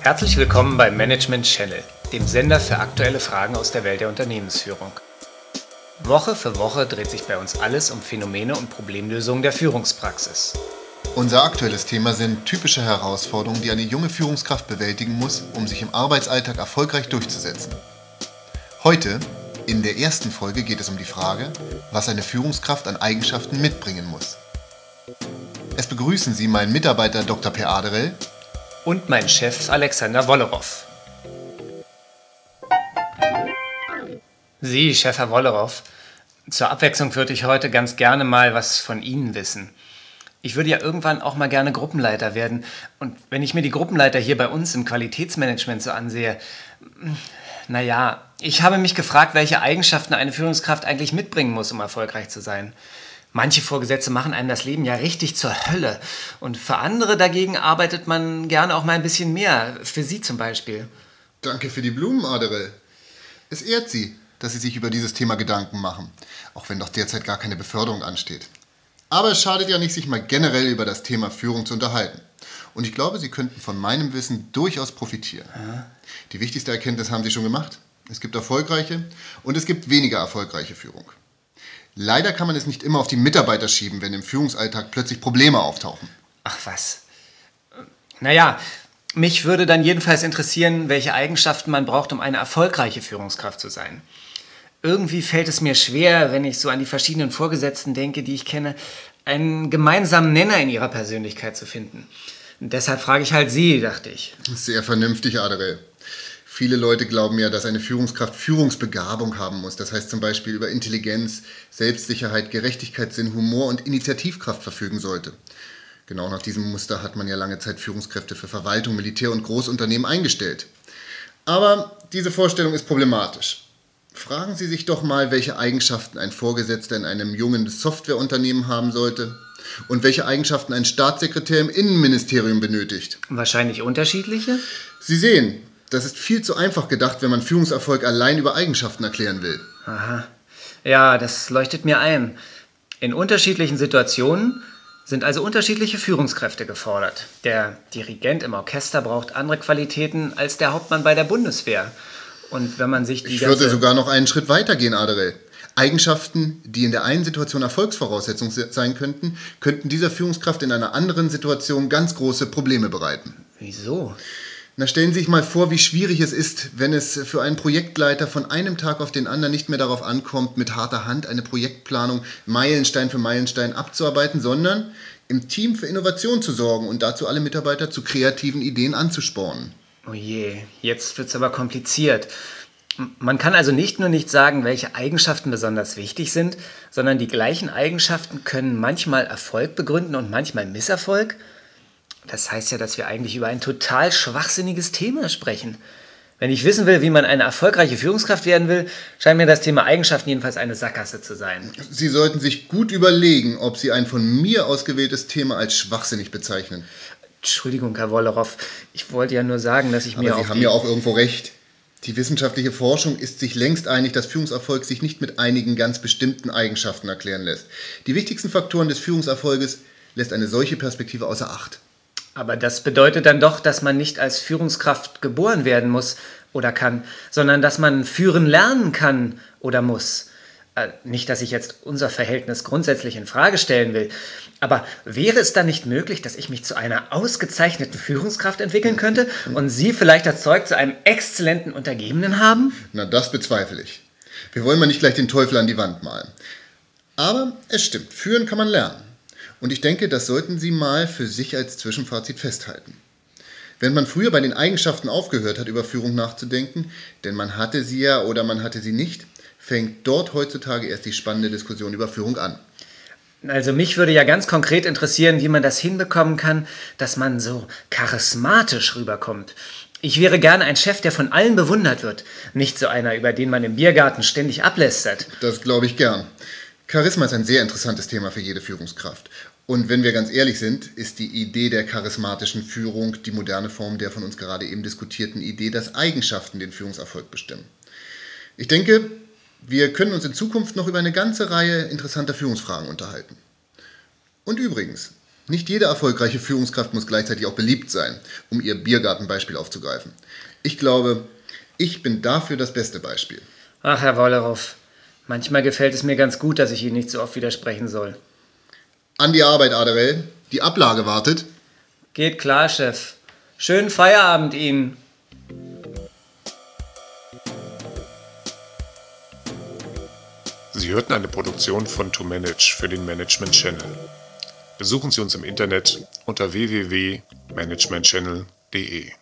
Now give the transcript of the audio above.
Herzlich willkommen beim Management Channel, dem Sender für aktuelle Fragen aus der Welt der Unternehmensführung. Woche für Woche dreht sich bei uns alles um Phänomene und Problemlösungen der Führungspraxis. Unser aktuelles Thema sind typische Herausforderungen, die eine junge Führungskraft bewältigen muss, um sich im Arbeitsalltag erfolgreich durchzusetzen. Heute, in der ersten Folge, geht es um die Frage, was eine Führungskraft an Eigenschaften mitbringen muss. Es begrüßen Sie meinen Mitarbeiter Dr. Per Aderell Und mein Chef Alexander Wollerow. Sie, Chef Herr Wollerow, zur Abwechslung würde ich heute ganz gerne mal was von Ihnen wissen. Ich würde ja irgendwann auch mal gerne Gruppenleiter werden. Und wenn ich mir die Gruppenleiter hier bei uns im Qualitätsmanagement so ansehe, naja, ich habe mich gefragt, welche Eigenschaften eine Führungskraft eigentlich mitbringen muss, um erfolgreich zu sein. Manche Vorgesetzte machen einem das Leben ja richtig zur Hölle. Und für andere dagegen arbeitet man gerne auch mal ein bisschen mehr. Für Sie zum Beispiel. Danke für die Blumen, Aderell. Es ehrt Sie, dass Sie sich über dieses Thema Gedanken machen, auch wenn doch derzeit gar keine Beförderung ansteht. Aber es schadet ja nicht, sich mal generell über das Thema Führung zu unterhalten. Und ich glaube, Sie könnten von meinem Wissen durchaus profitieren. Die wichtigste Erkenntnis haben Sie schon gemacht. Es gibt erfolgreiche und es gibt weniger erfolgreiche Führung. Leider kann man es nicht immer auf die Mitarbeiter schieben, wenn im Führungsalltag plötzlich Probleme auftauchen. Ach was. Naja, mich würde dann jedenfalls interessieren, welche Eigenschaften man braucht, um eine erfolgreiche Führungskraft zu sein. Irgendwie fällt es mir schwer, wenn ich so an die verschiedenen Vorgesetzten denke, die ich kenne, einen gemeinsamen Nenner in ihrer Persönlichkeit zu finden. Und deshalb frage ich halt Sie, dachte ich. Sehr vernünftig, Aderell. Viele Leute glauben ja, dass eine Führungskraft Führungsbegabung haben muss. Das heißt zum Beispiel über Intelligenz, Selbstsicherheit, Gerechtigkeitssinn, Humor und Initiativkraft verfügen sollte. Genau nach diesem Muster hat man ja lange Zeit Führungskräfte für Verwaltung, Militär und Großunternehmen eingestellt. Aber diese Vorstellung ist problematisch. Fragen Sie sich doch mal, welche Eigenschaften ein Vorgesetzter in einem jungen Softwareunternehmen haben sollte und welche Eigenschaften ein Staatssekretär im Innenministerium benötigt. Wahrscheinlich unterschiedliche? Sie sehen, das ist viel zu einfach gedacht, wenn man Führungserfolg allein über Eigenschaften erklären will. Aha. Ja, das leuchtet mir ein. In unterschiedlichen Situationen sind also unterschiedliche Führungskräfte gefordert. Der Dirigent im Orchester braucht andere Qualitäten als der Hauptmann bei der Bundeswehr. Und wenn man sich die Ich würde sogar noch einen Schritt weiter gehen, Aderell. Eigenschaften, die in der einen Situation Erfolgsvoraussetzung se- sein könnten, könnten dieser Führungskraft in einer anderen Situation ganz große Probleme bereiten. Wieso? Na, stellen Sie sich mal vor, wie schwierig es ist, wenn es für einen Projektleiter von einem Tag auf den anderen nicht mehr darauf ankommt, mit harter Hand eine Projektplanung Meilenstein für Meilenstein abzuarbeiten, sondern im Team für Innovation zu sorgen und dazu alle Mitarbeiter zu kreativen Ideen anzuspornen. Oh je, jetzt wird's aber kompliziert. Man kann also nicht nur nicht sagen, welche Eigenschaften besonders wichtig sind, sondern die gleichen Eigenschaften können manchmal Erfolg begründen und manchmal Misserfolg. Das heißt ja, dass wir eigentlich über ein total schwachsinniges Thema sprechen. Wenn ich wissen will, wie man eine erfolgreiche Führungskraft werden will, scheint mir das Thema Eigenschaften jedenfalls eine Sackgasse zu sein. Sie sollten sich gut überlegen, ob Sie ein von mir ausgewähltes Thema als schwachsinnig bezeichnen. Entschuldigung, Herr Wollerow, ich wollte ja nur sagen, dass ich mir Aber Sie haben ja auch irgendwo recht. Die wissenschaftliche Forschung ist sich längst einig, dass Führungserfolg sich nicht mit einigen ganz bestimmten Eigenschaften erklären lässt. Die wichtigsten Faktoren des Führungserfolges lässt eine solche Perspektive außer Acht. Aber das bedeutet dann doch, dass man nicht als Führungskraft geboren werden muss oder kann, sondern dass man führen lernen kann oder muss. Äh, Nicht, dass ich jetzt unser Verhältnis grundsätzlich in Frage stellen will, aber wäre es dann nicht möglich, dass ich mich zu einer ausgezeichneten Führungskraft entwickeln könnte und Sie vielleicht als Zeug zu einem exzellenten Untergebenen haben? Na, das bezweifle ich. Wir wollen mal nicht gleich den Teufel an die Wand malen. Aber es stimmt, führen kann man lernen. Und ich denke, das sollten Sie mal für sich als Zwischenfazit festhalten. Wenn man früher bei den Eigenschaften aufgehört hat, über Führung nachzudenken, denn man hatte sie ja oder man hatte sie nicht, fängt dort heutzutage erst die spannende Diskussion über Führung an. Also mich würde ja ganz konkret interessieren, wie man das hinbekommen kann, dass man so charismatisch rüberkommt. Ich wäre gerne ein Chef, der von allen bewundert wird, nicht so einer, über den man im Biergarten ständig ablästert. Das glaube ich gern. Charisma ist ein sehr interessantes Thema für jede Führungskraft. Und wenn wir ganz ehrlich sind, ist die Idee der charismatischen Führung die moderne Form der von uns gerade eben diskutierten Idee, dass Eigenschaften den Führungserfolg bestimmen. Ich denke, Wir können uns in Zukunft noch über eine ganze Reihe interessanter Führungsfragen unterhalten. Und übrigens, nicht jede erfolgreiche Führungskraft muss gleichzeitig auch beliebt sein, um ihr Biergartenbeispiel aufzugreifen. Ich glaube, ich bin dafür das beste Beispiel. Ach, Herr Wollerow, manchmal gefällt es mir ganz gut, dass ich Ihnen nicht so oft widersprechen soll. An die Arbeit, Aderell. Die Ablage wartet. Geht klar, Chef. Schönen Feierabend Ihnen. Sie hörten eine Produktion von To Manage für den Management Channel. Besuchen Sie uns im Internet unter www.managementchannel.de.